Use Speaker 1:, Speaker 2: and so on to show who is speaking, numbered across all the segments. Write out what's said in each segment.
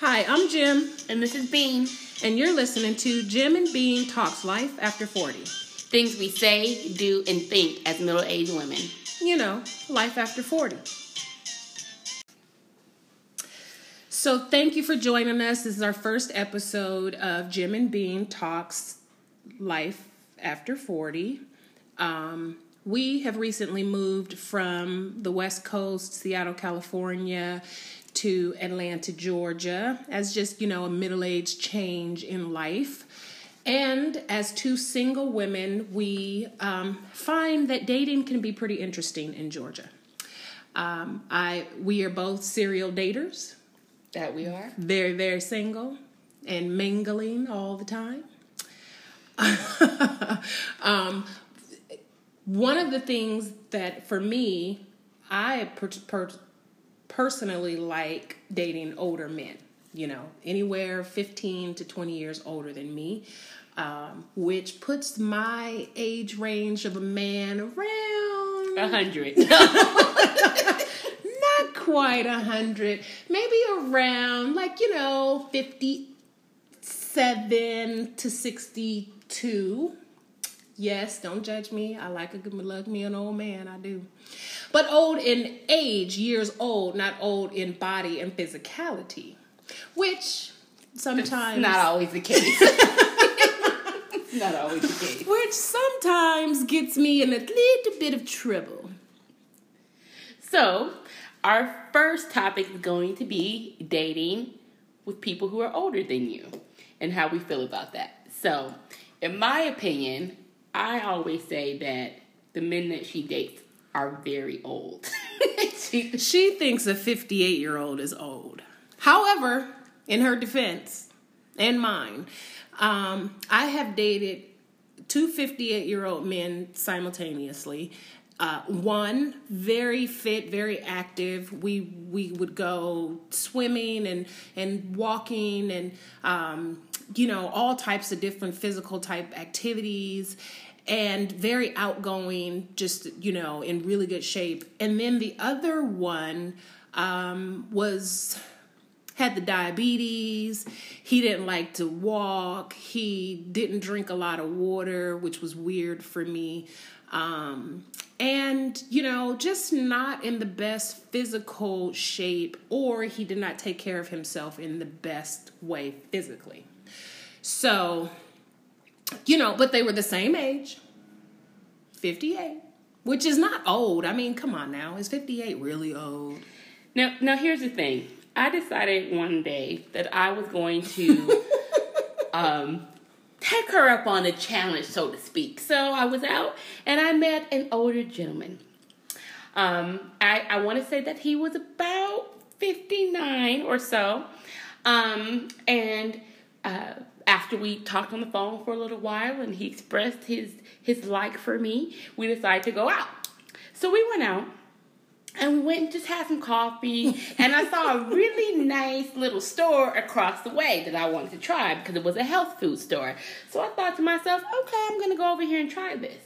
Speaker 1: Hi, I'm Jim,
Speaker 2: And this is Bean.
Speaker 1: and you're listening to Jim and Bean Talks Life After 40.
Speaker 2: Things we say, do, and think as middle aged women.
Speaker 1: You know, life after 40. So, thank you for joining us. This is our first episode of Jim and Bean Talks Life After 40. Um, we have recently moved from the West Coast, Seattle, California, to Atlanta, Georgia, as just, you know, a middle aged change in life. And as two single women, we um, find that dating can be pretty interesting in Georgia. Um, I we are both serial daters,
Speaker 2: That we are.
Speaker 1: very very single, and mingling all the time. um, one of the things that for me, I per- per- personally like dating older men. You know, anywhere fifteen to twenty years older than me, um, which puts my age range of a man around
Speaker 2: A hundred.
Speaker 1: not quite a hundred, maybe around like you know fifty-seven to sixty-two. Yes, don't judge me. I like a good love me an old man. I do, but old in age, years old, not old in body and physicality, which sometimes
Speaker 2: Not always the case. Not always the case.
Speaker 1: which sometimes gets me in a little bit of trouble.
Speaker 2: So, our first topic is going to be dating with people who are older than you and how we feel about that. So, in my opinion, I always say that the men that she dates are very old. she,
Speaker 1: She thinks a 58 year old is old. However, in her defense and mine, um, I have dated two 58 year old men simultaneously. Uh, one very fit, very active. We we would go swimming and and walking and um, you know all types of different physical type activities and very outgoing, just you know, in really good shape. And then the other one um, was had the diabetes. He didn't like to walk. He didn't drink a lot of water, which was weird for me. Um, and you know, just not in the best physical shape, or he did not take care of himself in the best way physically. So you know, but they were the same age 58, which is not old. I mean, come on now. Is 58 really old?
Speaker 2: Now, now here's the thing. I decided one day that I was going to um, take her up on a challenge, so to speak. So I was out and I met an older gentleman. Um, I, I want to say that he was about 59 or so. Um, and uh, after we talked on the phone for a little while and he expressed his, his like for me, we decided to go out. So we went out and we went and just had some coffee and i saw a really nice little store across the way that i wanted to try because it was a health food store. So i thought to myself okay i'm going to go over here and try this.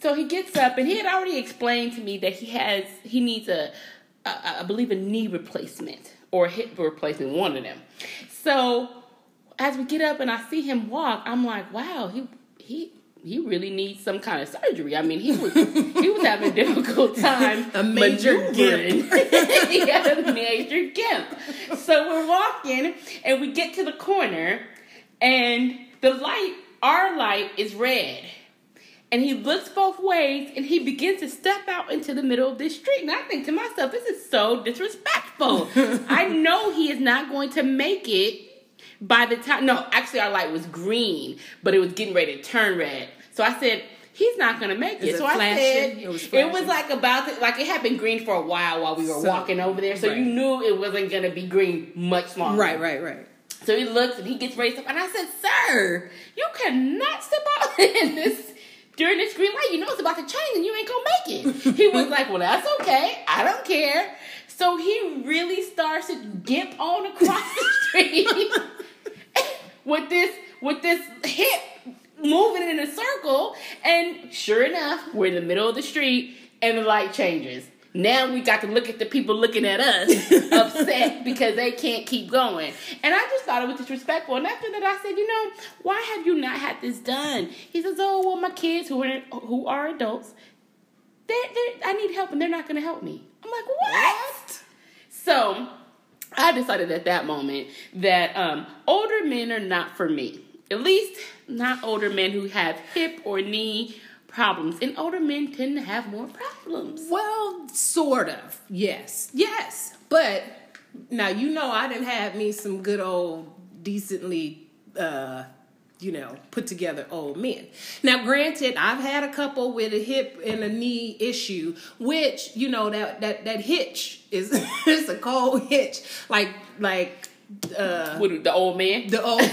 Speaker 2: So he gets up and he had already explained to me that he has he needs a, a i believe a knee replacement or a hip replacement one of them. So as we get up and i see him walk i'm like wow he he he really needs some kind of surgery. I mean, he was he was having a difficult time.
Speaker 1: A major
Speaker 2: maneuvering. he had a major gimp. So we're walking and we get to the corner and the light, our light is red. And he looks both ways and he begins to step out into the middle of this street. And I think to myself, this is so disrespectful. I know he is not going to make it by the time no actually our light was green but it was getting ready to turn red. So i said he's not gonna make it,
Speaker 1: it
Speaker 2: so i
Speaker 1: flashing?
Speaker 2: said
Speaker 1: It was
Speaker 2: it was like about to, like it had been green for a while while we were
Speaker 1: So-
Speaker 2: walking over there. So
Speaker 1: right.
Speaker 2: you knew it wasn't gonna be green much longer.
Speaker 1: Right, right, right.
Speaker 2: so he looks and he gets raised up and i said sir you cannot step out in this during this green light. You know it's about to change and you ain't gonna make it. He was like well that's okay. I don't care. So he really starts to gimp on across the street with this with this hip moving in a circle and sure enough we're in the middle of the street and the light changes Now we got to look at the people looking at us upset because they can't keep going. And I just thought it was disrespectful. And after that, I said, you know, why have you not had this done? He says, oh, well, my kids who are who are adults, they I need help and they're not going to help me. I'm like, what? what? So I decided at that moment that um, older men are not for me. At least not older men who have hip or knee problems. And older men tend to have more problems.
Speaker 1: Well, sort of. Yes. Yes. But now you know I didn't have me some good old decently uh you know, put together old men. Now, granted, I've had a couple with a hip and a knee issue, which you know that that that hitch is is a cold hitch, like like uh,
Speaker 2: with the old man.
Speaker 1: The old.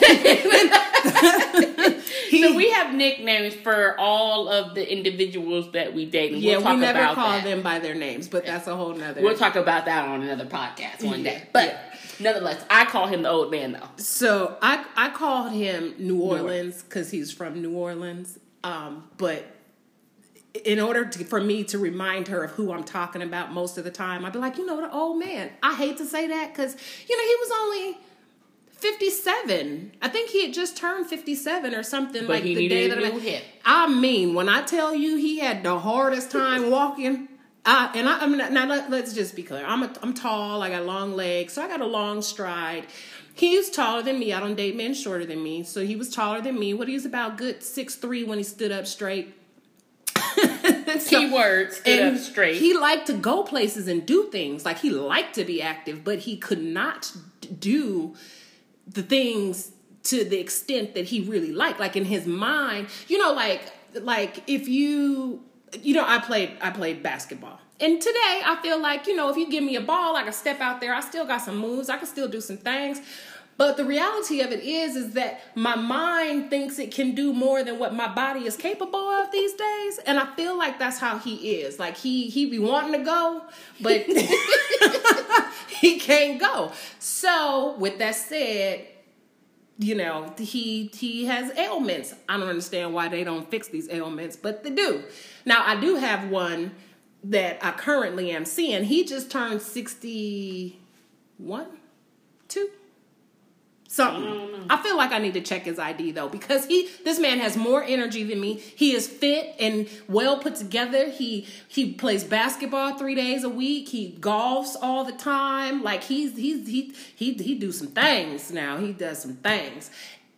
Speaker 2: he, so we have nicknames for all of the individuals that we date.
Speaker 1: yeah, we'll we never call that. them by their names, but that's a whole nother.
Speaker 2: We'll talk about that on another podcast one day. But yeah. Nonetheless, I call him the old man though.
Speaker 1: So I I called him New Orleans because he's from New Orleans. Um, but in order to, for me to remind her of who I'm talking about most of the time, I'd be like, you know, the old man. I hate to say that because you know he was only 57. I think he had just turned 57 or something
Speaker 2: but
Speaker 1: like the day that I met. I mean, when I tell you he had the hardest time walking, I, and I, mean, now let, us just be clear. I'm a, I'm tall. I got long legs, so I got a long stride. He's taller than me. I don't date men shorter than me, so he was taller than me. What he was about good six three when he stood up straight.
Speaker 2: so, Keywords stood up straight.
Speaker 1: He liked to go places and do things. Like he liked to be active, but he could not do the things to the extent that he really liked. Like in his mind, you know, like like if you you know, I played I played basketball. And today I feel like, you know, if you give me a ball, I can step out there. I still got some moves. I can still do some things. But the reality of it is, is that my mind thinks it can do more than what my body is capable of these days, and I feel like that's how he is. Like he he be wanting to go, but he can't go. So with that said, you know he he has ailments. I don't understand why they don't fix these ailments, but they do. Now I do have one that I currently am seeing. He just turned sixty one, two something. I, I, feel like I need to check his ID though because he this man has more energy than me. He is fit and well put together. He he plays basketball 3 days a week. He golfs all the time. Like he's he's he he he do some things now. He does some things.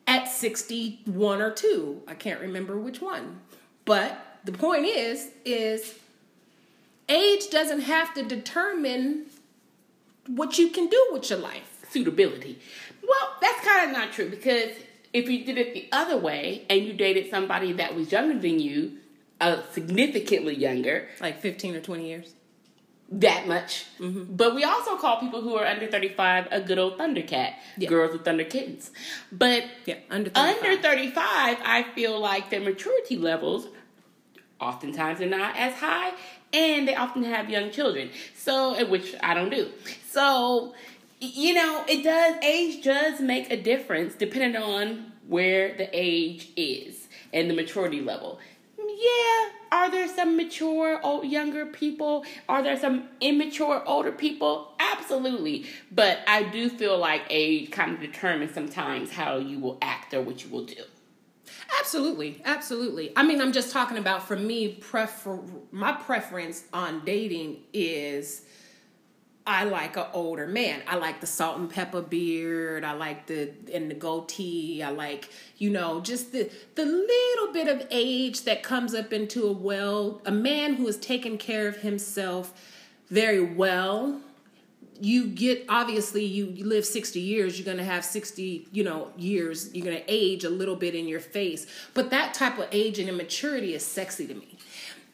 Speaker 1: At 61 or 2. I can't remember which one. But the point is is age doesn't have to determine what you can do with your life.
Speaker 2: Suitability. Well, that's kind of not true because if you did it the other way and you dated somebody that was younger than you, uh, significantly younger,
Speaker 1: like 15 or 20 years,
Speaker 2: that much. Mm-hmm. But we also call people who are under 35 a good old Thundercat, yeah. girls with Thunder Kittens. But
Speaker 1: yeah, under 35.
Speaker 2: under 35, I feel like their maturity levels oftentimes are not as high and they often have young children. So, which I don't do. So, you know, it does, age does make a difference depending on where the age is and the maturity level. Yeah, are there some mature old younger people? Are there some immature older people? Absolutely. But I do feel like age kind of determines sometimes how you will act or what you will do.
Speaker 1: Absolutely, absolutely. I mean, I'm just talking about for me, prefer my preference on dating is I like an older man. I like the salt and pepper beard. I like the and the goatee. I like you know just the the little bit of age that comes up into a well a man who has taken care of himself very well. You get obviously you, live 60 years, you're gonna have 60, you know, years, you're gonna age a little bit in your face. But that type of age and immaturity is sexy to me.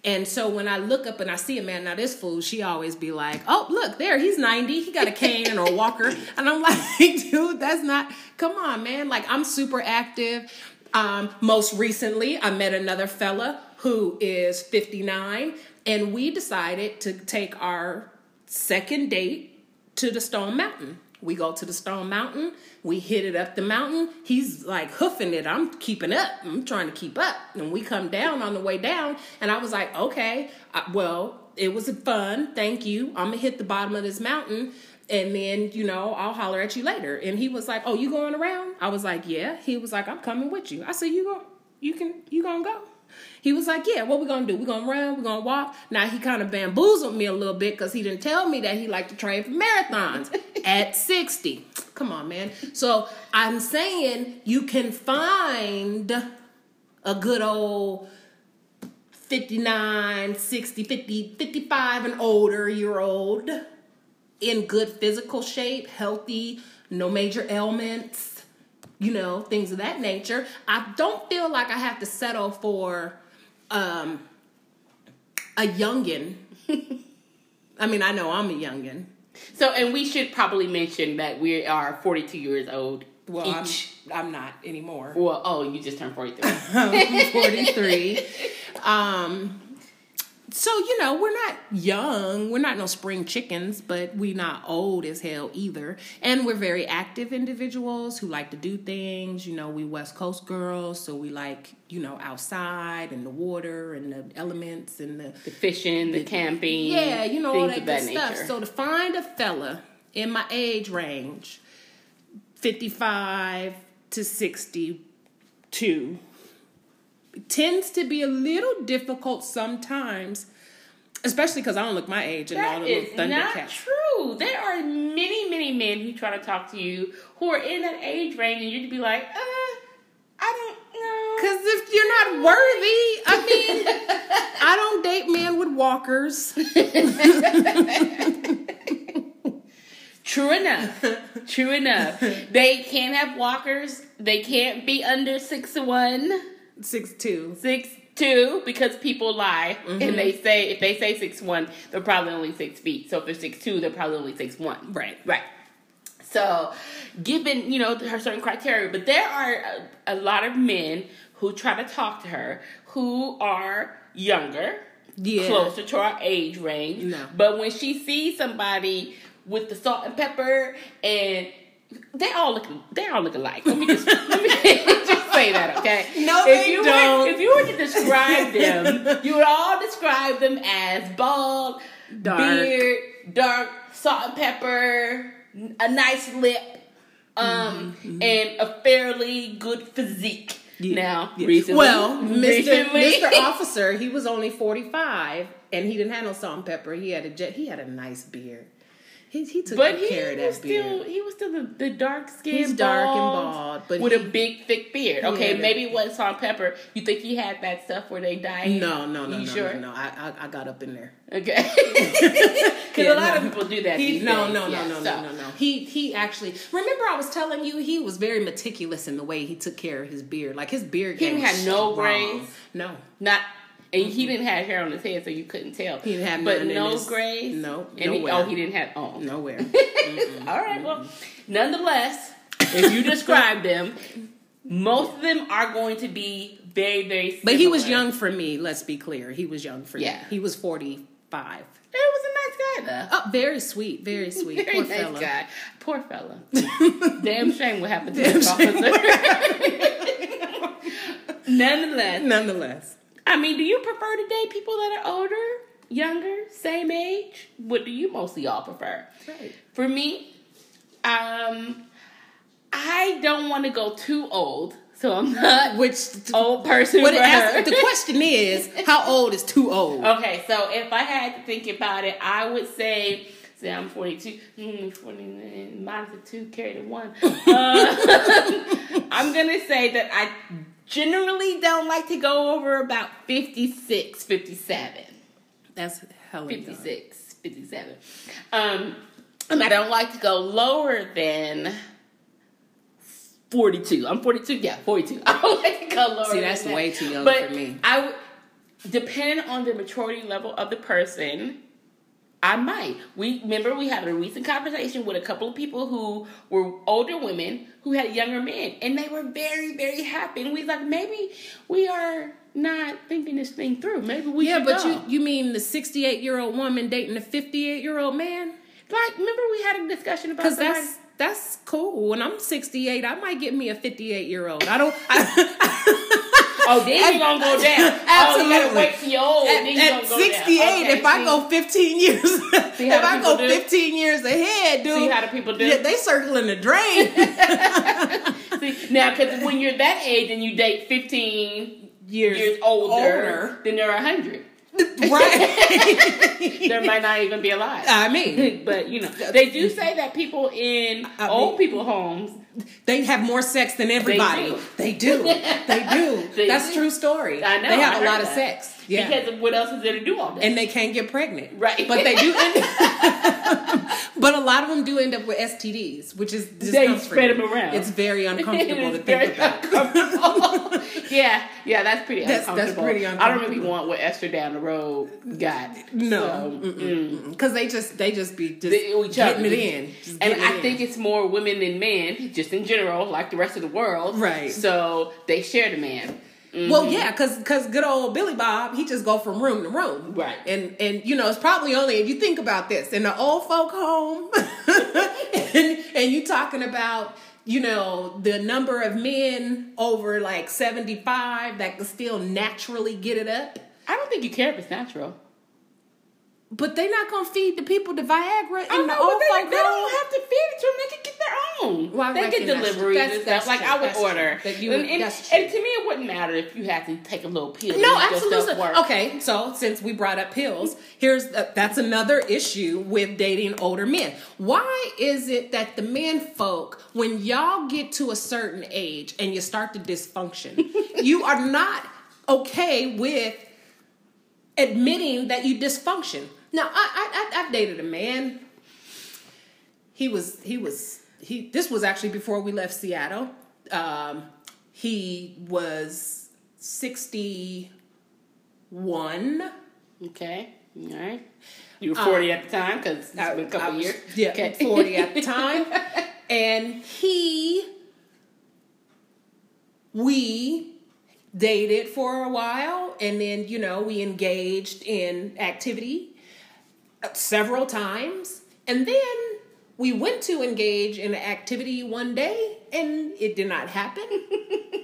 Speaker 1: And so when I look up and I see a man, now this fool, she always be like, oh, look, there, he's 90. He got a cane or a walker. And I'm like, dude, that's not, come on, man. Like, I'm super active. Um, most recently, I met another fella who is 59, and we decided to take our second date to the Stone Mountain. We go to the Stone Mountain. We hit it up the mountain. He's like hoofing it. I'm keeping up. I'm trying to keep up. And we come down on the way down. And I was like, okay, I, well, it was fun. Thank you. I'm gonna hit the bottom of this mountain and then you know I'll holler at you later. And he was like, "Oh, you going around?" I was like, "Yeah." He was like, "I'm coming with you." I said, "You go, you can, you gonna go?" He was like, "Yeah, what we gonna do? We gonna run? We gonna walk?" Now he kind of bamboozled me a little bit because he didn't tell me that he liked to train for marathons at sixty. Come on, man. So I'm saying you can find a good old 59, 60, 50, 55 and older year old in good physical shape, healthy, no major ailments, you know, things of that nature. I don't feel like I have to settle for um, a youngin. I mean, I know I'm a youngin.
Speaker 2: So, and we should probably mention that we are 42 years old
Speaker 1: Well,
Speaker 2: each.
Speaker 1: I'm, I'm not anymore.
Speaker 2: Well, oh, you just turned 43.
Speaker 1: I'm 43. Um, so you know we're not young, we're not no spring chickens, but we not old as hell either. And we're very active individuals who like to do things. You know, we West Coast girls, so we like you know outside and the water and the elements and the
Speaker 2: the fishing, the camping.
Speaker 1: yeah, you know all that
Speaker 2: of
Speaker 1: good stuff.
Speaker 2: nature.
Speaker 1: So to find a fella in my age range, fifty-five to sixty-two, tends to be a little difficult sometimes, especially because I don't look my age and all
Speaker 2: That
Speaker 1: the
Speaker 2: is
Speaker 1: little
Speaker 2: not
Speaker 1: Thundercats.
Speaker 2: true. There are many, many men who try to talk to you who are in that age range, and you'd be like, uh, I don't know.
Speaker 1: Because if you're not worthy, I mean, I don't date men with walkers.
Speaker 2: True enough. True enough. They can't have walkers. They can't be under six one,
Speaker 1: Six two.
Speaker 2: six two, because people lie
Speaker 1: Mm-hmm.
Speaker 2: and they say if they say six one, they're probably only six feet. So if they're six two, they're probably only six one.
Speaker 1: Right.
Speaker 2: Right. So, given you know her certain criteria, but there are a, a lot of men who try to talk to her who are younger,
Speaker 1: Yeah.
Speaker 2: closer to our age range.
Speaker 1: No.
Speaker 2: But when she sees somebody with the salt and pepper, and they all look they all look alike. Let me just let me say that, okay?
Speaker 1: No,
Speaker 2: if
Speaker 1: they
Speaker 2: you
Speaker 1: don't.
Speaker 2: Were, if you were to describe them, you would all describe them as bald,
Speaker 1: Dark.
Speaker 2: beard, dark, salt and pepper, a nice lip, um, and a fairly good physique. Now,
Speaker 1: Yeah.
Speaker 2: recently,
Speaker 1: Well, Mr. Mr. Officer, he was only 45 and he didn't have no salt and pepper. He had a jet, he had a nice beard. He, he took
Speaker 2: But
Speaker 1: good
Speaker 2: he
Speaker 1: care of that
Speaker 2: was still
Speaker 1: beard.
Speaker 2: he was still the, the dark skin,
Speaker 1: He's dark and bald, but
Speaker 2: with
Speaker 1: he-
Speaker 2: a big thick beard. Okay,
Speaker 1: had
Speaker 2: maybe it wasn't salt pepper. You think he had that stuff where they died?
Speaker 1: No, no, no,
Speaker 2: You
Speaker 1: no,
Speaker 2: sure?
Speaker 1: no, no. I, I, I got up in there.
Speaker 2: Okay, because
Speaker 1: Yeah,
Speaker 2: a lot
Speaker 1: no.
Speaker 2: of people do that.
Speaker 1: He, no, no, no,
Speaker 2: Yeah,
Speaker 1: no,
Speaker 2: so.
Speaker 1: no, no, no. He he actually remember I was telling you he was very meticulous in the way he took care of his beard. Like his beard.
Speaker 2: He didn't no grays?
Speaker 1: No,
Speaker 2: Not, and he mm-hmm. didn't have hair on his head, so you couldn't tell.
Speaker 1: He didn't have
Speaker 2: but no
Speaker 1: his-
Speaker 2: grays.
Speaker 1: no,
Speaker 2: and he,
Speaker 1: nowhere.
Speaker 2: oh, he didn't have. Oh,
Speaker 1: nowhere.
Speaker 2: All right. Well, nonetheless, if you describe them, most of them are going to be very, very. Similar.
Speaker 1: But he was young for me. Let's be clear. He was young for
Speaker 2: Yeah.
Speaker 1: me. He was forty five.
Speaker 2: He was a nice guy, though.
Speaker 1: Oh, very sweet, very sweet.
Speaker 2: Very
Speaker 1: Poor
Speaker 2: nice
Speaker 1: fella.
Speaker 2: guy. Poor fella. Damn shame what happened to this officer. Nonetheless,
Speaker 1: Nonetheless,
Speaker 2: I mean, do you prefer to date people that are older, younger, same age? What do you mostly all prefer?
Speaker 1: right.
Speaker 2: For me, um, I don't want to go too old, so I'm not
Speaker 1: Which
Speaker 2: old person.
Speaker 1: what it
Speaker 2: her.
Speaker 1: the question is, how old is too old?
Speaker 2: Okay, so if I had to think about it, I would say, say I'm 42, mm, 49, minus the two, carry the one. Uh, I'm gonna say that I generally don't like to go over about 56, 57.
Speaker 1: That's hella young.
Speaker 2: 56, 57. Um, and I don't like to go lower than 42. I'm 42, yeah, 42. I don't like to go lower
Speaker 1: See,
Speaker 2: than
Speaker 1: that's
Speaker 2: that.
Speaker 1: way too young
Speaker 2: but
Speaker 1: for me.
Speaker 2: I would, depending on the maturity level of the person, I might. We remember we had a recent conversation with a couple of people who were older women who had younger men, and they were very, very happy. And we like, maybe we are not thinking this thing through. Maybe we
Speaker 1: Yeah,
Speaker 2: should
Speaker 1: but
Speaker 2: go.
Speaker 1: you you mean the sixty eight year old woman dating a fifty eight year old man?
Speaker 2: like remember we had a discussion about
Speaker 1: Because that's that's cool. When I'm 68, I might get me a 58 year old. I don't. I,
Speaker 2: Oh, then you're gonna go down.
Speaker 1: Absolutely.
Speaker 2: Oh, you wait till you're old.
Speaker 1: At, at 68.
Speaker 2: Okay,
Speaker 1: if I go 15 years, if
Speaker 2: See
Speaker 1: I go
Speaker 2: do?
Speaker 1: 15 years ahead, dude,
Speaker 2: See how the people do?
Speaker 1: yeah, they circling the drain.
Speaker 2: See, now, because when you're that age and you date 15
Speaker 1: Years
Speaker 2: years older,
Speaker 1: older.
Speaker 2: then they're 100.
Speaker 1: right.
Speaker 2: there might not even be alive.
Speaker 1: I mean,
Speaker 2: but you know, they do say that people in
Speaker 1: I
Speaker 2: old
Speaker 1: mean-
Speaker 2: people homes
Speaker 1: they have more sex than everybody.
Speaker 2: do.
Speaker 1: They do. They do.
Speaker 2: They
Speaker 1: That's
Speaker 2: do.
Speaker 1: true story.
Speaker 2: I know,
Speaker 1: They have
Speaker 2: I
Speaker 1: a lot of sex. Yeah.
Speaker 2: because of what else is there to do all day?
Speaker 1: and they can't get pregnant.
Speaker 2: Right.
Speaker 1: But they do end But a lot of them do end up with STDs, which is
Speaker 2: They spread 'em around.
Speaker 1: It's very uncomfortable to think about.
Speaker 2: uncomfortable. yeah, yeah, that's pretty
Speaker 1: That's- that's
Speaker 2: uncomfortable. I don't really want what Esther down the road got.
Speaker 1: No,
Speaker 2: So, mm.
Speaker 1: because they just they just be just
Speaker 2: They- each other.
Speaker 1: getting it in,
Speaker 2: And
Speaker 1: getting
Speaker 2: I
Speaker 1: it
Speaker 2: think it's more women than men, just in general, like the rest of the world.
Speaker 1: Right.
Speaker 2: So they share the man.
Speaker 1: Well, mm-hmm. yeah, because cause good old Billy Bob, he just go from room to room,
Speaker 2: Right.
Speaker 1: And and you know it's probably only if you think about this in the old folk home, and, and you talking about you know the number of men over like seventy five that can still naturally get it up.
Speaker 2: I don't think you care if it's natural.
Speaker 1: But they not gonna feed the people the Viagra in
Speaker 2: I
Speaker 1: the
Speaker 2: know,
Speaker 1: old
Speaker 2: but they,
Speaker 1: folk
Speaker 2: they don't have to feed it to them. They can get their own.
Speaker 1: Well,
Speaker 2: they get
Speaker 1: that's- that's-
Speaker 2: and
Speaker 1: that's
Speaker 2: stuff. Like
Speaker 1: true.
Speaker 2: I would
Speaker 1: That's
Speaker 2: order.
Speaker 1: That you
Speaker 2: and,
Speaker 1: would-
Speaker 2: and,
Speaker 1: that's
Speaker 2: and to me, it wouldn't matter if you had to take a little pill.
Speaker 1: No, absolutely. Okay, so since we brought up pills, here's uh, that's another issue with dating older men. Why is it that the men folk, when y'all get to a certain age and you start to dysfunction, you are not okay with admitting that you dysfunction? Now, I, I, I I've dated a man. He was he was he. This was actually before we left Seattle. Um, he was sixty one.
Speaker 2: Okay. All right. You were 40 at the time because it's been a couple
Speaker 1: I was-
Speaker 2: years.
Speaker 1: Yeah,
Speaker 2: Okay.
Speaker 1: 40 at the time. and he, we dated for a while and then, you know, we engaged in activity several times. And then we went to engage in activity one day and it did not happen.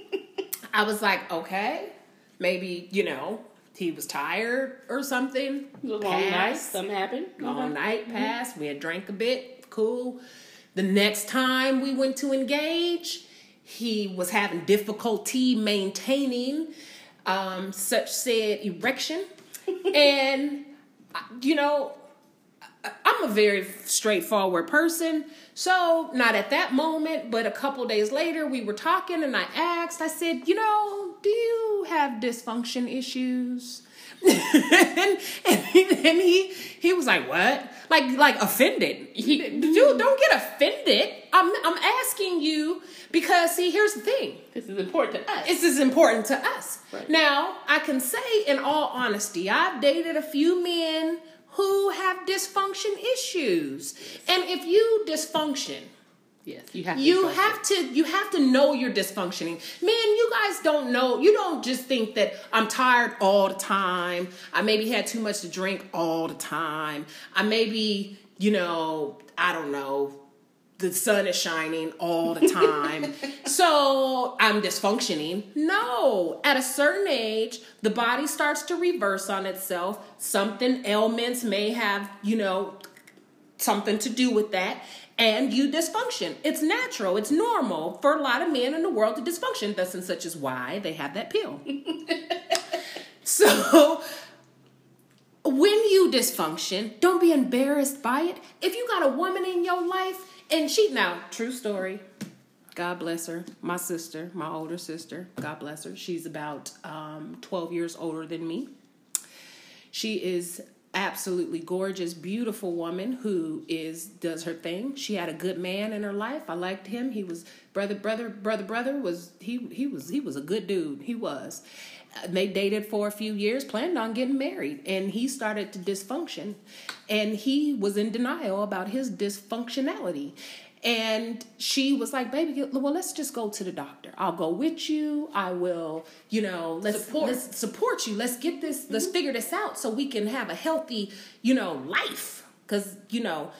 Speaker 1: I was like, okay, maybe, you know, he was tired or something.
Speaker 2: It was a long night. Something happened.
Speaker 1: All
Speaker 2: Okay.
Speaker 1: night passed. We had drank a bit. Cool. The next time we went to engage, he was having difficulty maintaining um, such said erection. and, you know, I'm a very straightforward person. So, not at that moment, but a couple days later, we were talking and I asked, I said, you know, do you have dysfunction issues? and, and, he, and he he was like, "What?" Like like offended. He, dude, don't get offended. I'm I'm asking you because see, here's the thing.
Speaker 2: This is important to us.
Speaker 1: This is important to us.
Speaker 2: Right.
Speaker 1: Now, I can say in all honesty, I've dated a few men who have dysfunction issues. And if you dysfunction,
Speaker 2: yes, you have to.
Speaker 1: you have to you have to know you're dysfunctioning. Man, you guys don't know. You don't just think that I'm tired all the time. I maybe had too much to drink all the time. I maybe, you know, I don't know, the sun is shining all the time. so I'm dysfunctioning. No. At a certain age, the body starts to reverse on itself. Something ailments may have, you know, something to do with that. And you dysfunction. It's natural. It's normal for a lot of men in the world to dysfunction. Thus and such is why they have that pill. so when you dysfunction, don't be embarrassed by it. If you got a woman in your life and she now, true story. God bless her. My sister, my older sister, God bless her. She's about um, 12 years older than me. She is absolutely gorgeous, beautiful woman who is does her thing. She had a good man in her life. I liked him. He was brother, brother, brother, brother. Was he? He was he was a good dude. He was. They dated for a few years, planned on getting married, and he started to dysfunction, and he was in denial about his dysfunctionality. And she was like, "Baby, well, let's just go to the doctor. I'll go with you. I will, you know, let's
Speaker 2: Support.
Speaker 1: let's support you. Let's get this. Let's mm-hmm. figure this out so we can have a healthy, you know, life. Because you know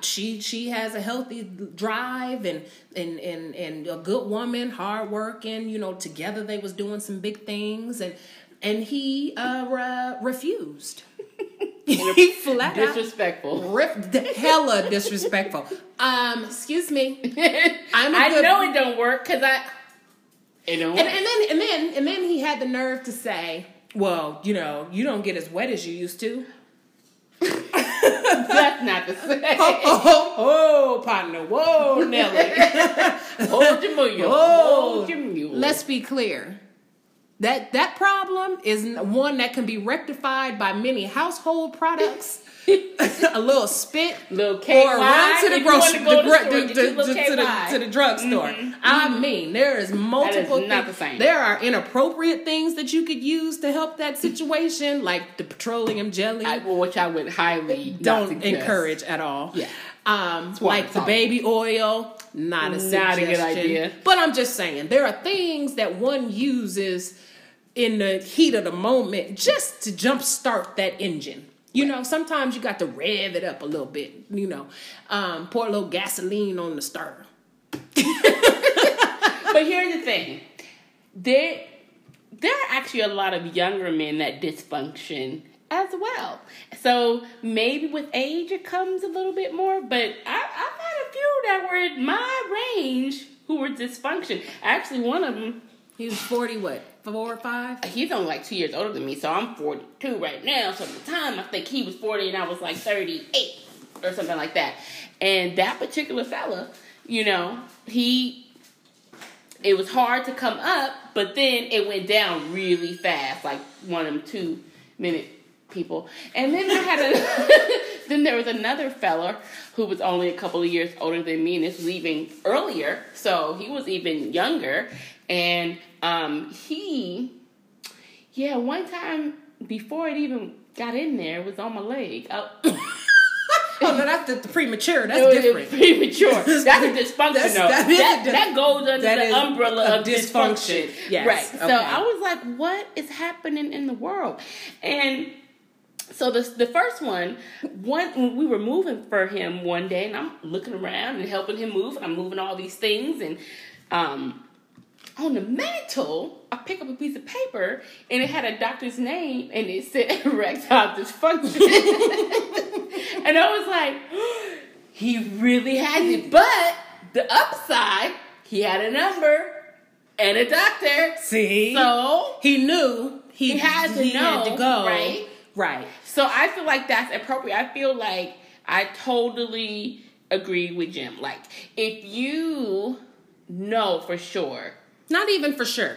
Speaker 1: she she has a healthy drive and and and and a good woman, hard working. You know, together they was doing some big things, and and he uh re- refused. he flat out
Speaker 2: Disrespectful.
Speaker 1: Rip, hella disrespectful. Um, excuse me. I'm a
Speaker 2: I
Speaker 1: good-
Speaker 2: know it don't work because I. It don't
Speaker 1: And,
Speaker 2: work.
Speaker 1: and then and then and then he had the nerve to say, "Well, you know, you don't get as wet as you used to."
Speaker 2: That's not the same.
Speaker 1: Oh, oh, partner, whoa, Nelly.
Speaker 2: Hold your mule. Hold your mule.
Speaker 1: Let's be clear. That that problem is one that can be rectified by many household products. a little spit,
Speaker 2: Little KY,
Speaker 1: or run to the grocery,
Speaker 2: to the
Speaker 1: gro-
Speaker 2: store,
Speaker 1: the-
Speaker 2: get
Speaker 1: the- to the
Speaker 2: KY.
Speaker 1: to the drugstore. I mean, there is multiple.
Speaker 2: not
Speaker 1: thi-
Speaker 2: the same.
Speaker 1: There are inappropriate things that you could use to help that situation, like the petroleum jelly.
Speaker 2: I, which I would highly
Speaker 1: don't encourage at all.
Speaker 2: Yeah.
Speaker 1: Um, like the baby oil, not a
Speaker 2: Not a good idea.
Speaker 1: But I'm just saying there are things that one uses in the heat of the moment just to jumpstart that engine. You know, sometimes you got to rev it up a little bit. You know, um, pour a little gasoline on the starter.
Speaker 2: But here's the thing: there, there are actually a lot of younger men that dysfunction as well. So maybe with age it comes a little bit more. But I, I've had a few that were in my range who were dysfunction. Actually, one of them.
Speaker 1: He was forty, what four or five?
Speaker 2: He's only like two years older than me, so I'm 42 right now. So at the time, I think he was 40 and I was like 38 or something like that. And that particular fella, you know, he, it was hard to come up, but then it went down really fast, like one of them two minute people. And then I had a, then there was another fella who was only a couple of years older than me and this was even earlier, so he was even younger. And um, he, yeah, one time before it even got in there, it was on my leg. Oh,
Speaker 1: Oh no, that's the, the premature. That's
Speaker 2: it
Speaker 1: different.
Speaker 2: premature. That's a dysfunction.
Speaker 1: That's- that
Speaker 2: that, that goes under the umbrella of
Speaker 1: dysfunction.
Speaker 2: dysfunction.
Speaker 1: Yes,
Speaker 2: Right. So. I was like, what is happening in the world? And so the the first one, one when we were moving for him one day, and I'm looking around and helping him move, and I'm moving all these things, and um, on the mantle, I pick up a piece of paper, and it had a doctor's name, and it said erectile dysfunction, and I was like, he really has it, but the upside, he had a number and a doctor,
Speaker 1: See,
Speaker 2: so
Speaker 1: he knew he,
Speaker 2: He had to
Speaker 1: he had
Speaker 2: know,
Speaker 1: to go.
Speaker 2: right?
Speaker 1: Right.
Speaker 2: So I feel like that's appropriate. I feel like I totally agree with Jim. Like if you know for sure,
Speaker 1: Not even for sure.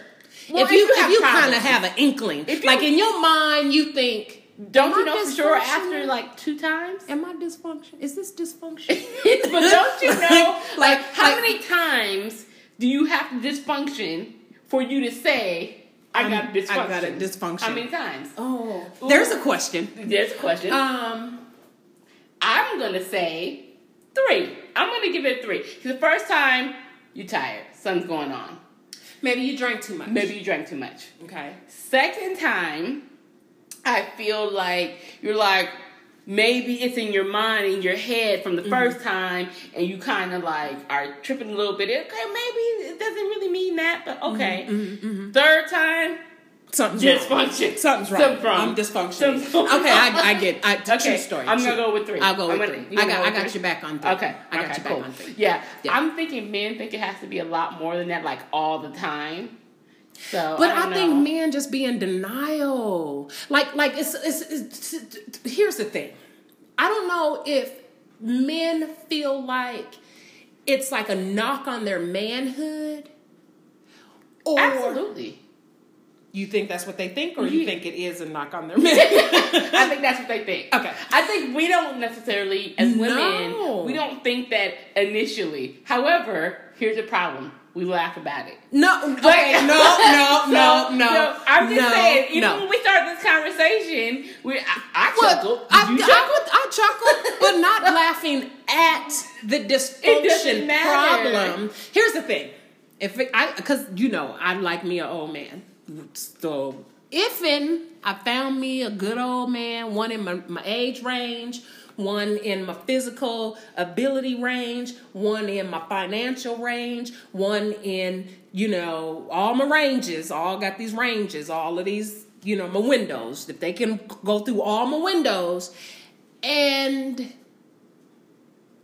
Speaker 2: Well,
Speaker 1: if
Speaker 2: if
Speaker 1: you
Speaker 2: you
Speaker 1: if you kind of have an inkling,
Speaker 2: If
Speaker 1: like in your mind, you think,
Speaker 2: don't you know for sure after like two times?
Speaker 1: "Am I dysfunction? Is this dysfunction?"
Speaker 2: but don't you know like,
Speaker 1: Like-
Speaker 2: how
Speaker 1: like-
Speaker 2: many times do you have to dysfunction for you to say I
Speaker 1: I'm-
Speaker 2: got dysfunction?
Speaker 1: I got a dysfunction.
Speaker 2: How many times?
Speaker 1: oh, there's a question.
Speaker 2: There's a question.
Speaker 1: Um,
Speaker 2: I'm gonna say three. I'm gonna give it three. the first time you tired, something's going on.
Speaker 1: maybe you drank too much.
Speaker 2: Maybe you drank too much.
Speaker 1: Okay.
Speaker 2: Second time, I feel like you're like maybe it's in your mind in your head from the
Speaker 1: Mm-hmm.
Speaker 2: first time, and you kind of like are tripping a little bit. Okay, maybe it doesn't really mean that, but okay.
Speaker 1: Mm-hmm,
Speaker 2: Third time,
Speaker 1: Something's wrong.
Speaker 2: dysfunction.
Speaker 1: Something's wrong.
Speaker 2: Something's wrong.
Speaker 1: I'm dysfunctional.
Speaker 2: Something's wrong.
Speaker 1: Okay, I, I get. I,
Speaker 2: Okay,
Speaker 1: true story.
Speaker 2: I'm gonna go with three.
Speaker 1: I'll go with
Speaker 2: gonna-
Speaker 1: three. I got.
Speaker 2: go
Speaker 1: I got
Speaker 2: three?
Speaker 1: your back on three.
Speaker 2: Okay,
Speaker 1: I got
Speaker 2: okay,
Speaker 1: your back on three.
Speaker 2: Yeah.
Speaker 1: Yeah.
Speaker 2: I'm thinking men think it has to be a lot more than that, like all the time. So,
Speaker 1: But
Speaker 2: I,
Speaker 1: I, think
Speaker 2: know.
Speaker 1: men just be in denial. Like, like it's, it's, it's, it's- Here's the thing. I don't know if men feel like it's like a knock on their manhood, or
Speaker 2: absolutely.
Speaker 1: you think that's what they think, or you
Speaker 2: Yeah.
Speaker 1: think it is a knock on their manhood.
Speaker 2: I think that's what they think.
Speaker 1: Okay.
Speaker 2: I think we don't necessarily, as women,
Speaker 1: No.
Speaker 2: we don't think that initially. However, here's the problem: we laugh about it.
Speaker 1: no, okay, no, no, no,
Speaker 2: So,
Speaker 1: no.
Speaker 2: so I'm just
Speaker 1: no,
Speaker 2: saying, even
Speaker 1: no.
Speaker 2: when we start this conversation, we I, I
Speaker 1: Well,
Speaker 2: chuckle.
Speaker 1: I,
Speaker 2: you
Speaker 1: I,
Speaker 2: chuckle?
Speaker 1: I chuckle, but not laughing at the dysfunction problem. Here's the thing: if it, I, because you know, I like me an old man, so if in I found me a good old man, one in my, my age range, one in my physical ability range, one in my financial range, one in, you know, all my ranges, all got these ranges, all of these, you know, my windows. If they can go through all my windows and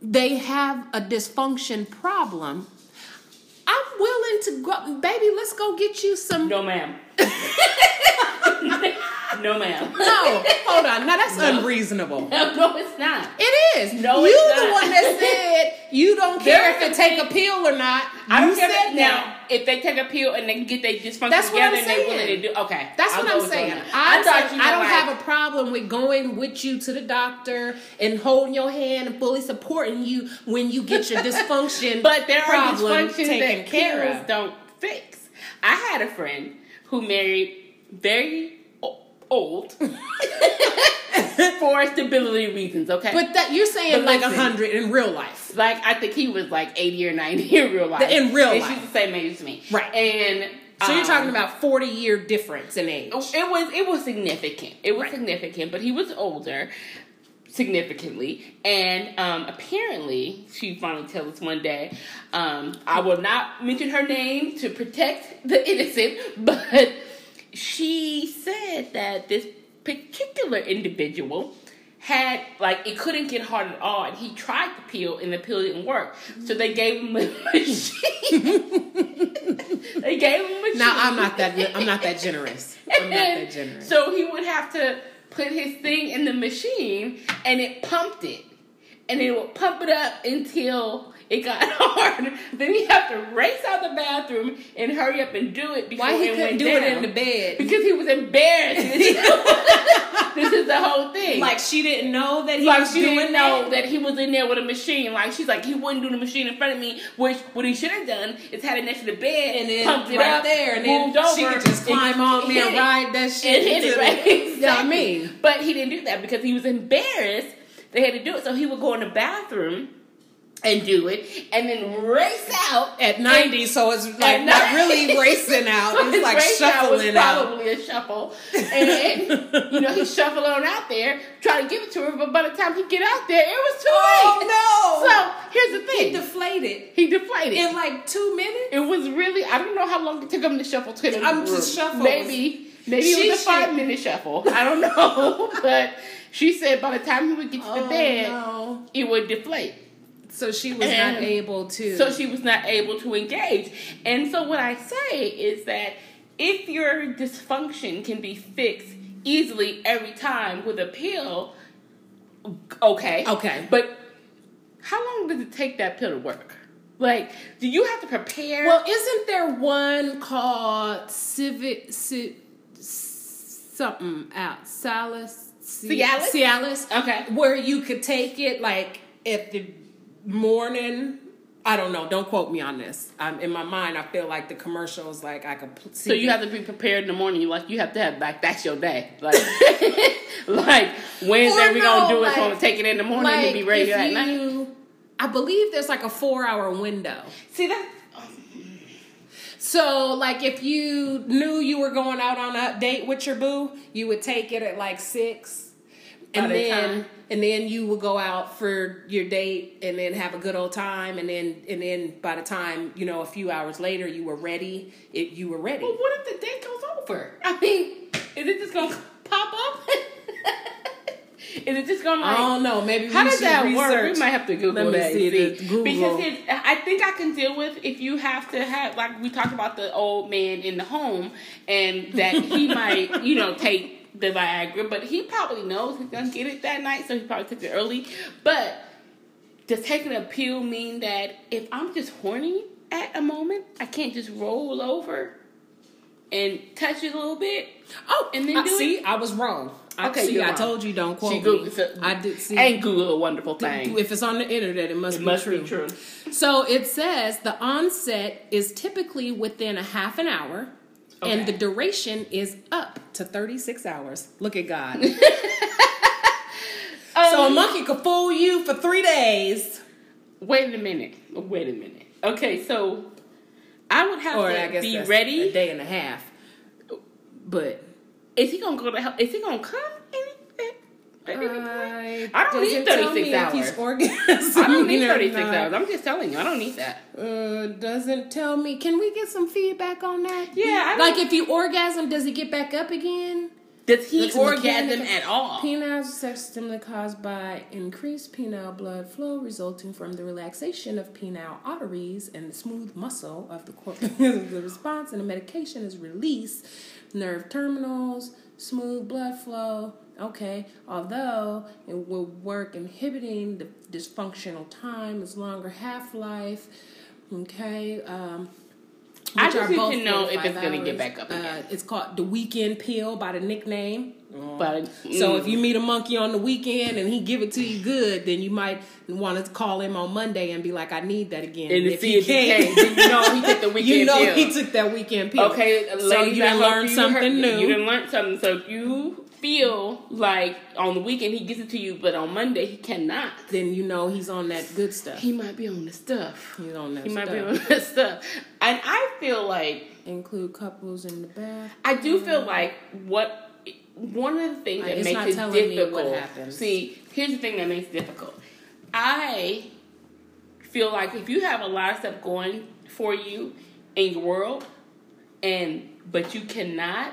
Speaker 1: they have a dysfunction problem, I'm willing to go, baby, let's go get you some.
Speaker 2: No, ma'am. no, ma'am.
Speaker 1: No, hold on. Now that's unreasonable.
Speaker 2: No, no, it's not.
Speaker 1: It is.
Speaker 2: No,
Speaker 1: you the one that said you don't care if
Speaker 2: they
Speaker 1: take
Speaker 2: a
Speaker 1: pill or not.
Speaker 2: I
Speaker 1: you said
Speaker 2: that now. If they take a pill and they get their dysfunction
Speaker 1: That's what
Speaker 2: together
Speaker 1: I'm
Speaker 2: and they're willing
Speaker 1: saying.
Speaker 2: to do, okay.
Speaker 1: That's
Speaker 2: I'll
Speaker 1: what I'm saying. I,
Speaker 2: I thought you
Speaker 1: I don't
Speaker 2: like,
Speaker 1: have a problem with going with you to the doctor and holding your hand and fully supporting you when you get your dysfunction.
Speaker 2: But there are dysfunctions that
Speaker 1: care
Speaker 2: pills
Speaker 1: of.
Speaker 2: don't fix. I had a friend who married very old for stability reasons. Okay,
Speaker 1: But that you're saying
Speaker 2: But
Speaker 1: like a hundred in real life.
Speaker 2: like I think he was like eighty or ninety in real life.
Speaker 1: In real
Speaker 2: and
Speaker 1: life.
Speaker 2: she's the same age as me.
Speaker 1: Right.
Speaker 2: and
Speaker 1: So you're
Speaker 2: um,
Speaker 1: talking about forty year difference in age.
Speaker 2: It was it was significant. It was
Speaker 1: Right.
Speaker 2: significant, but he was older significantly, and um, apparently she finally tells us one day. Um, I will not mention her name to protect the innocent, but she said that this particular individual had like it couldn't get hard at all and he tried the pill and the pill didn't work so they gave him a machine they gave him a machine
Speaker 1: Now I'm not that I'm not that generous. I'm not that generous.
Speaker 2: So he would have to put his thing in the machine and it pumped it. And it would pump it up until it got hard. then he have to race out the bathroom and hurry up and do it before
Speaker 1: Why he
Speaker 2: it
Speaker 1: couldn't
Speaker 2: went
Speaker 1: do it in the bed?
Speaker 2: Because he was embarrassed. this is the whole thing.
Speaker 1: Like she didn't know that he
Speaker 2: Like
Speaker 1: was
Speaker 2: she
Speaker 1: doing
Speaker 2: didn't know that he was in there with a machine. Like she's like he wouldn't do the machine in front of me. Which what he should have done is had it next to the bed
Speaker 1: and then
Speaker 2: pumped it
Speaker 1: right
Speaker 2: up
Speaker 1: there, and then
Speaker 2: over,
Speaker 1: she could just climb on me and ride that shit.
Speaker 2: and hit it right. Exactly.
Speaker 1: Yeah, I mean,
Speaker 2: but he didn't do that because he was embarrassed. They had to do it, so he would go in the bathroom and do it, and then race out
Speaker 1: at ninety, so it's like not
Speaker 2: 90.
Speaker 1: really racing out. It's like
Speaker 2: out
Speaker 1: shuffling out.
Speaker 2: probably a shuffle, and you know he shuffled on out there trying to give it to her, but by the time he get out there, it was too oh, late.
Speaker 1: Oh
Speaker 2: So here's the thing:
Speaker 1: He deflated
Speaker 2: he deflated.
Speaker 1: in like two minutes.
Speaker 2: It was really I don't know how long it took him to shuffle to the
Speaker 1: I'm just shuffles.
Speaker 2: Maybe maybe
Speaker 1: She
Speaker 2: it was a
Speaker 1: should-
Speaker 2: five minute shuffle. I don't know, but she said by the time he would get to the
Speaker 1: Oh,
Speaker 2: bed,
Speaker 1: no.
Speaker 2: it would deflate.
Speaker 1: So she was
Speaker 2: And
Speaker 1: not able to.
Speaker 2: So she was not able to engage. And so what I say is that if your dysfunction can be fixed easily every time with a pill, okay.
Speaker 1: Okay.
Speaker 2: But how long does it take that pill to work? Like, do you have to prepare?
Speaker 1: Well, isn't there one called Civic ci, something out Cialis? Ci-
Speaker 2: Cialis?
Speaker 1: Cialis.
Speaker 2: Okay.
Speaker 1: Where you could take it like if the morning. I don't know. Don't quote me on this. Um, in my mind, I feel like the commercials, like I could. See
Speaker 2: So you
Speaker 1: the-
Speaker 2: have to be prepared in the morning. You like you have to have like that's your day. Like like Wednesday
Speaker 1: Or
Speaker 2: we gonna do it.
Speaker 1: like-
Speaker 2: so I'm gonna take it in the morning
Speaker 1: like
Speaker 2: and be ready
Speaker 1: if
Speaker 2: at night.
Speaker 1: you, I believe there's like a four hour window.
Speaker 2: See that?
Speaker 1: So, like, if you knew you were going out on a date with your boo, you would take it at like six, and then
Speaker 2: time-
Speaker 1: and then you will go out for your date, and then have a good old time, and then and then by the time you know a few hours later you were ready, it you were ready.
Speaker 2: Well, what if the date goes over? I mean, is it just gonna pop up? is it just gonna
Speaker 1: I don't know. Maybe
Speaker 2: How
Speaker 1: we
Speaker 2: does
Speaker 1: should
Speaker 2: that
Speaker 1: research.
Speaker 2: work? We might have to Google
Speaker 1: Let me
Speaker 2: that.
Speaker 1: see
Speaker 2: see.
Speaker 1: Google.
Speaker 2: Because it, I think I can deal with if you have to have like we talked about the old man in the home and that he might you know take the Viagra, but he probably knows he's gonna get it that night, so he probably took it early. But does taking a pill mean that if I'm just horny at a moment, I can't just roll over and touch it a little bit?
Speaker 1: Oh,
Speaker 2: And then
Speaker 1: I,
Speaker 2: do
Speaker 1: see,
Speaker 2: it?
Speaker 1: I was wrong. I,
Speaker 2: Okay,
Speaker 1: see, I
Speaker 2: wrong.
Speaker 1: told you don't quote
Speaker 2: She
Speaker 1: me. I did see.
Speaker 2: And Google a wonderful thing.
Speaker 1: if it's on the internet, it must
Speaker 2: It
Speaker 1: be
Speaker 2: must
Speaker 1: true.
Speaker 2: be true.
Speaker 1: So it says the onset is typically within a half an hour, and the duration is up to 36 hours. Look at God. so a
Speaker 2: Um,
Speaker 1: monkey could fool you for three days.
Speaker 2: Wait a minute. Wait a minute. Okay, so I would have
Speaker 1: Or
Speaker 2: to
Speaker 1: I guess
Speaker 2: be ready.
Speaker 1: a day and a half. But
Speaker 2: Is he gonna go to hell? Is he gonna come? in-
Speaker 1: I,
Speaker 2: I don't need
Speaker 1: doesn't tell
Speaker 2: 36
Speaker 1: me if
Speaker 2: hours.
Speaker 1: orgasming
Speaker 2: I don't need
Speaker 1: or
Speaker 2: 36 hours. I'm just telling you, I don't need that.
Speaker 1: Uh, doesn't tell me. Can we get some feedback on that?
Speaker 2: Yeah,
Speaker 1: like if you orgasm, does he get back up again?
Speaker 2: Does he orgasm at all?
Speaker 1: Penile sex stimuli caused by increased penile blood flow resulting from the relaxation of penile arteries and the smooth muscle of the corpus. the response and the medication is release nerve terminals, smooth blood flow. Okay, although it will work inhibiting the dysfunctional time, it's longer half life. Okay, um,
Speaker 2: I just need to know if it's gonna get back up
Speaker 1: Uh,
Speaker 2: again.
Speaker 1: it's called the weekend pill by the nickname.
Speaker 2: But
Speaker 1: So
Speaker 2: mm,
Speaker 1: if you meet a monkey on the weekend and he give it to you good, then you might want to call him on Monday and be like, "I need that again."
Speaker 2: and to
Speaker 1: if
Speaker 2: see
Speaker 1: he
Speaker 2: if he can, then you know he took the weekend
Speaker 1: you know
Speaker 2: pill.
Speaker 1: he took that weekend pill.
Speaker 2: Okay,
Speaker 1: so you done learned something
Speaker 2: heard-
Speaker 1: new.
Speaker 2: You done learned something. So if you feel like on the weekend he gives it to you, but on Monday he cannot.
Speaker 1: then you know he's on that good stuff.
Speaker 2: He might be on the stuff.
Speaker 1: He's on that stuff.
Speaker 2: He might be on the stuff. And I feel like
Speaker 1: Include couples in the bath.
Speaker 2: I do feel like what one of the things
Speaker 1: Like,
Speaker 2: that makes
Speaker 1: not
Speaker 2: it difficult.
Speaker 1: what happens.
Speaker 2: See, here's the thing that makes it difficult. I feel like if you have a lot of stuff going for you in your world, and but you cannot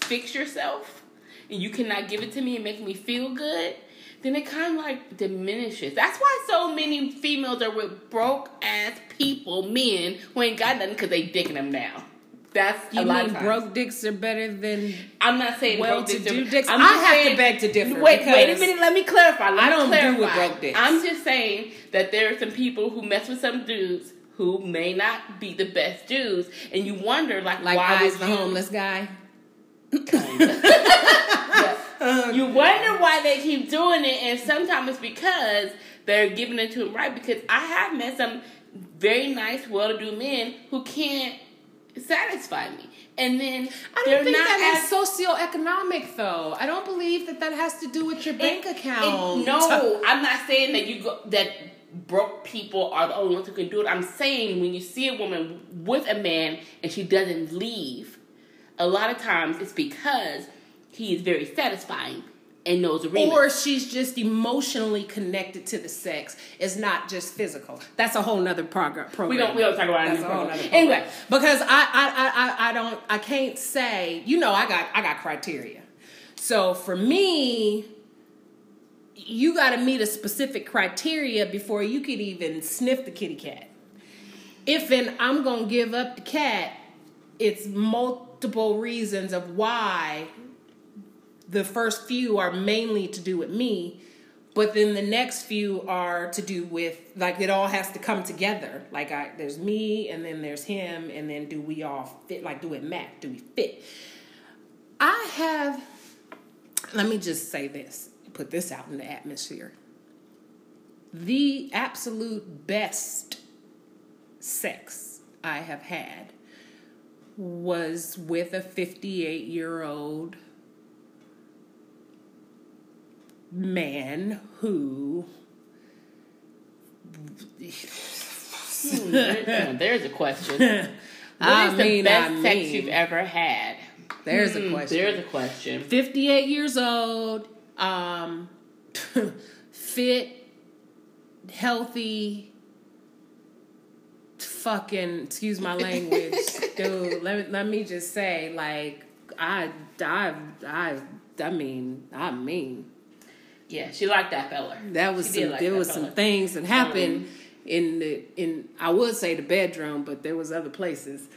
Speaker 2: fix yourself, and you cannot give it to me and make me feel good. Then it kind of like diminishes. That's why so many females are with broke ass people, men who ain't got nothing because they dicking them now. That's
Speaker 1: You
Speaker 2: a lot
Speaker 1: mean
Speaker 2: of
Speaker 1: broke dicks are better than
Speaker 2: I'm not saying
Speaker 1: well
Speaker 2: broke
Speaker 1: to
Speaker 2: dicks.
Speaker 1: do
Speaker 2: are-
Speaker 1: dicks?
Speaker 2: I'm
Speaker 1: I have
Speaker 2: saying-
Speaker 1: to beg to differ.
Speaker 2: Wait, wait a minute. Let me clarify. Let
Speaker 1: I don't do with broke dicks.
Speaker 2: I'm just saying that there are some people who mess with some dudes who may not be the best dudes, and you wonder like,
Speaker 1: Like
Speaker 2: why
Speaker 1: Eyes
Speaker 2: would
Speaker 1: the
Speaker 2: you?
Speaker 1: homeless guy.
Speaker 2: You wonder why they keep doing it, and sometimes it's because they're giving it to him right. Because I have met some very nice, well-to-do men who can't satisfy me, and then
Speaker 1: I
Speaker 2: they're
Speaker 1: don't think
Speaker 2: not
Speaker 1: that
Speaker 2: as
Speaker 1: is socioeconomic, though. I don't believe that that has to do with your bank
Speaker 2: It-
Speaker 1: account.
Speaker 2: it- no, I'm not saying that you go that broke people are the only ones who can do it. I'm saying when you see a woman with a man and she doesn't leave, a lot of times it's because he is very satisfying and knows the remix.
Speaker 1: Or she's just emotionally connected to the sex. It's not just physical. That's a whole nother prog- program.
Speaker 2: we don't we don't talk about it
Speaker 1: That's a.
Speaker 2: Anyway,
Speaker 1: because I, I I I don't I can't say you know I got I got criteria. So for me, you got to meet a specific criteria before you could even sniff the kitty cat. If and I'm gonna give up the cat, it's multiple reasons of why. The first few are mainly to do with me, but then the next few are to do with like it all has to come together. Like I there's me and then there's him and then do we all fit like do it match? Do we fit? I have let me just say this, put this out in the atmosphere. The absolute best sex I have had was with a 58 year old man who
Speaker 2: hmm, there's a question. What
Speaker 1: I
Speaker 2: is the
Speaker 1: mean,
Speaker 2: best
Speaker 1: I
Speaker 2: sex you've ever had?
Speaker 1: there's a
Speaker 2: Hmm,
Speaker 1: question
Speaker 2: There's a question.
Speaker 1: 58 years old um fit healthy fucking excuse my language dude let, me- let me just say like i i i i mean i mean
Speaker 2: Yeah, she liked that fella.
Speaker 1: that was
Speaker 2: She
Speaker 1: some
Speaker 2: like
Speaker 1: there was some things that happened
Speaker 2: Um,
Speaker 1: in the in I would say the bedroom, but there was other places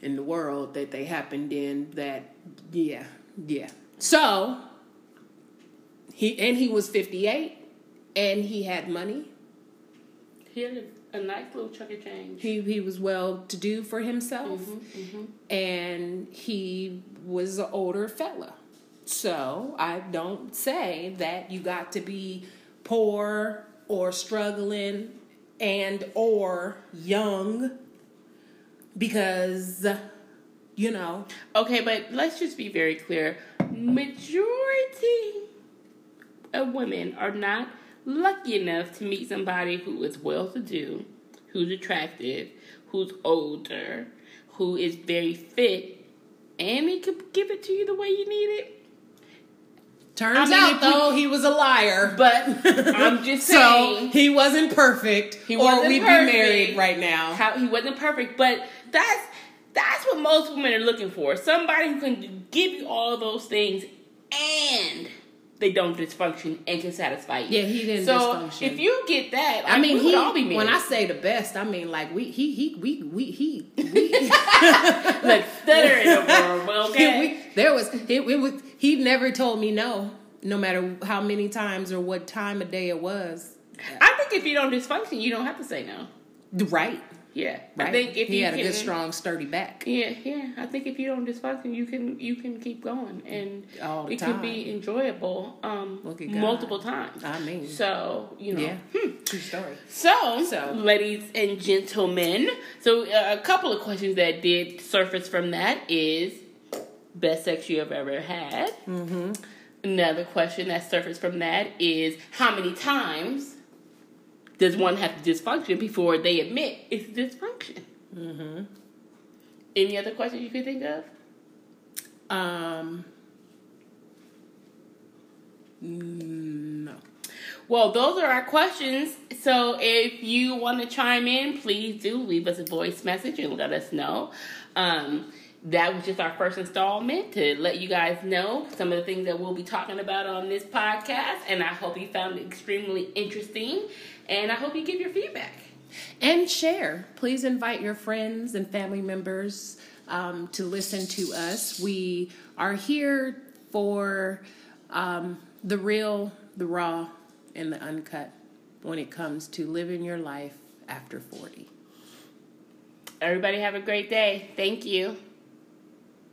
Speaker 1: in the world that they happened in that yeah, yeah. So he and he was 58 and he had money.
Speaker 2: He had a, a nice little chunk of change.
Speaker 1: He he was well to do for himself
Speaker 2: Mm-hmm,
Speaker 1: and he was an older fella. So I don't say that you got to be poor or struggling and or young because you know
Speaker 2: Okay, but let's just be very clear. Majority of women are not lucky enough to meet somebody who is well to do, who's attractive, who's older, who is very fit, and he could give it to you the way you need it.
Speaker 1: Turns
Speaker 2: I mean,
Speaker 1: out
Speaker 2: we-
Speaker 1: though he was a liar.
Speaker 2: But I'm just
Speaker 1: so
Speaker 2: saying
Speaker 1: he wasn't perfect.
Speaker 2: He
Speaker 1: or
Speaker 2: wasn't
Speaker 1: we'd
Speaker 2: perfect.
Speaker 1: be married right now.
Speaker 2: how he wasn't perfect, but that's that's what most women are looking for. Somebody who can give you all those things and they don't dysfunction and can satisfy you.
Speaker 1: Yeah, he didn't
Speaker 2: so
Speaker 1: dysfunction.
Speaker 2: if you get that,
Speaker 1: I mean,
Speaker 2: we
Speaker 1: he.
Speaker 2: all be married.
Speaker 1: When I say the best, I mean like we, he, he, we, we, he, we.
Speaker 2: like stuttering over, well, okay.
Speaker 1: we there was it, it was. He never told me no, no matter how many times or what time of day it was.
Speaker 2: I think if you don't dysfunction, you don't have to say no.
Speaker 1: Right,
Speaker 2: Yeah,
Speaker 1: right.
Speaker 2: I think if
Speaker 1: he
Speaker 2: you
Speaker 1: had
Speaker 2: can,
Speaker 1: a good, strong, sturdy back.
Speaker 2: Yeah, yeah. I think if you don't dysfunction, you can you can keep going, and it can be enjoyable um,
Speaker 1: Look at God.
Speaker 2: multiple times.
Speaker 1: I mean,
Speaker 2: So you know,
Speaker 1: yeah, true story.
Speaker 2: So,
Speaker 1: So.
Speaker 2: ladies and gentlemen, so uh, a couple of questions that did surface from that is best sex you have ever had. Mm-hmm. Another question that surfaced from that is how many times does one have to dysfunction before they admit it's dysfunction? Mm-hmm. Any other questions you could think of?
Speaker 1: Um, no.
Speaker 2: Well, those are our questions. So if you want to chime in, please do leave us a voice message and let us know. Um, that was just our first installment to let you guys know some of the things that we'll be talking about on this podcast. And I hope you found it extremely interesting. And I hope you give your feedback.
Speaker 1: and share. Please invite your friends and family members um, to listen to us. We are here for um, the real, the raw, and the uncut when it comes to living your life after 40.
Speaker 2: Everybody have a great day. Thank you.